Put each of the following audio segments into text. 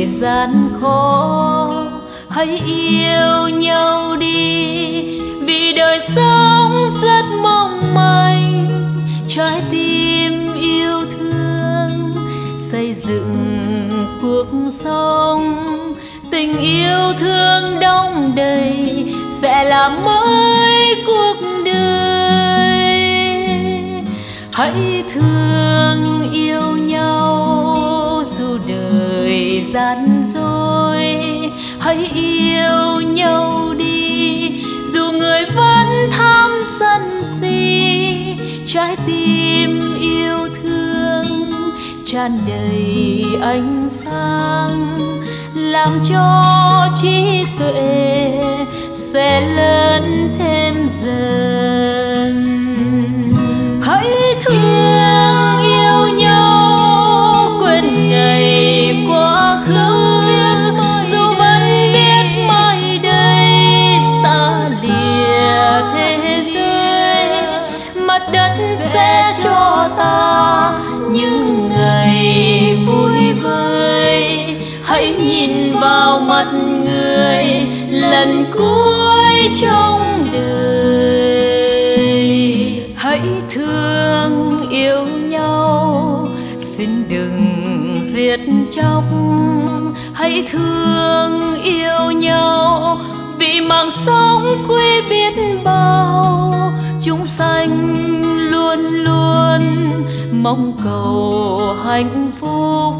thời gian khó, hãy yêu nhau đi. Vì đời sống rất mong manh, trái tim yêu thương. Xây dựng cuộc sống, tình yêu thương đong đầy sẽ làm mới cuộc đời. Hãy thương yêu nhau đời gian dối hãy yêu nhau đi. Dù người vẫn tham sân si, trái tim yêu thương tràn đầy ánh sáng. Làm cho trí tuệ sẽ lớn thêm dần hãy thương yêu nhau vì mạng sống quý biết bao. Chúng sanh luôn luôn mong cầu hạnh phúc.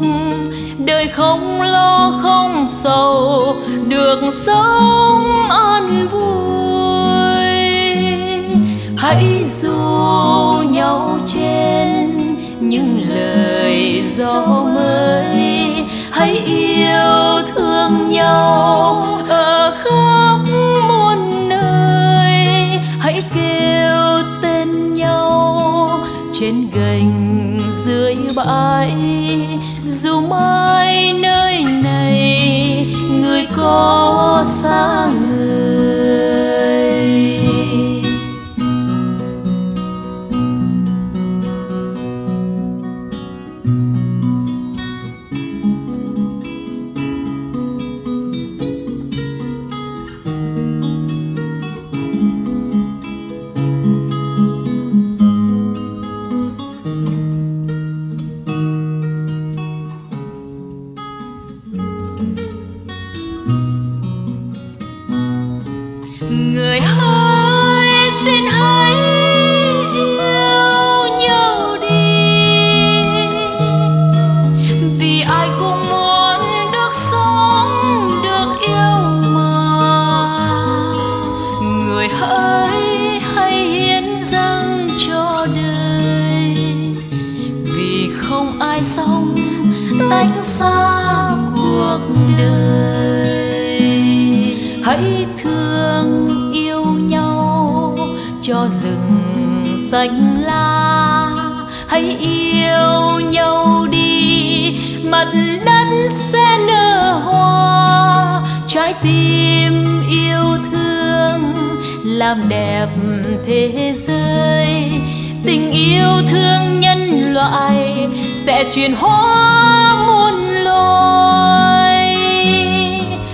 Đời không lo không sầu, được sống an vui. Hãy du nhau trên những lời gió mới. Hãy yêu dưới dù mai nơi này người có ai tách xa cuộc đời. Hãy thương yêu nhau cho rừng xanh lá. Hãy yêu nhau đi, mặt đất sẽ nở hoa. Trái tim yêu thương làm đẹp thế giới. Tình yêu thương nhân loại sẽ chuyển hóa muôn loài.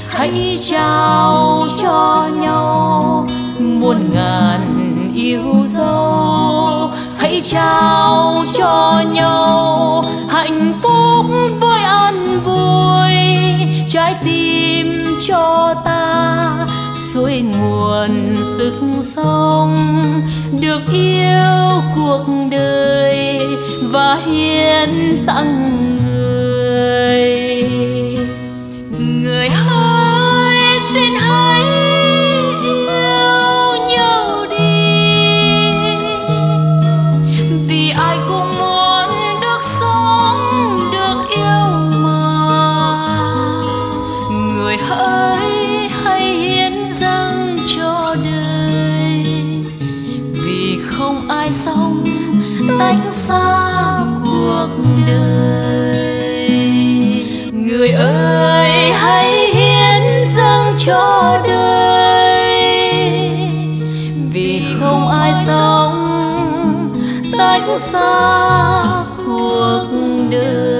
Hãy trao cho nhau muôn ngàn yêu dấu. Hãy trao cho nhau hạnh phúc với an vui. Trái tim cho ta suối nguồn sức sống được yêu cuộc đời và hiến tặng người. Người ơi xin hãy yêu nhau đi. Vì ai cũng muốn được sống, được yêu mà. Người hỡi hãy hiến dâng cho đời. Vì không ai sống tách xa cuộc đời. Người ơi, hãy hiến dâng cho đời. Vì không ai sống tách xa cuộc đời.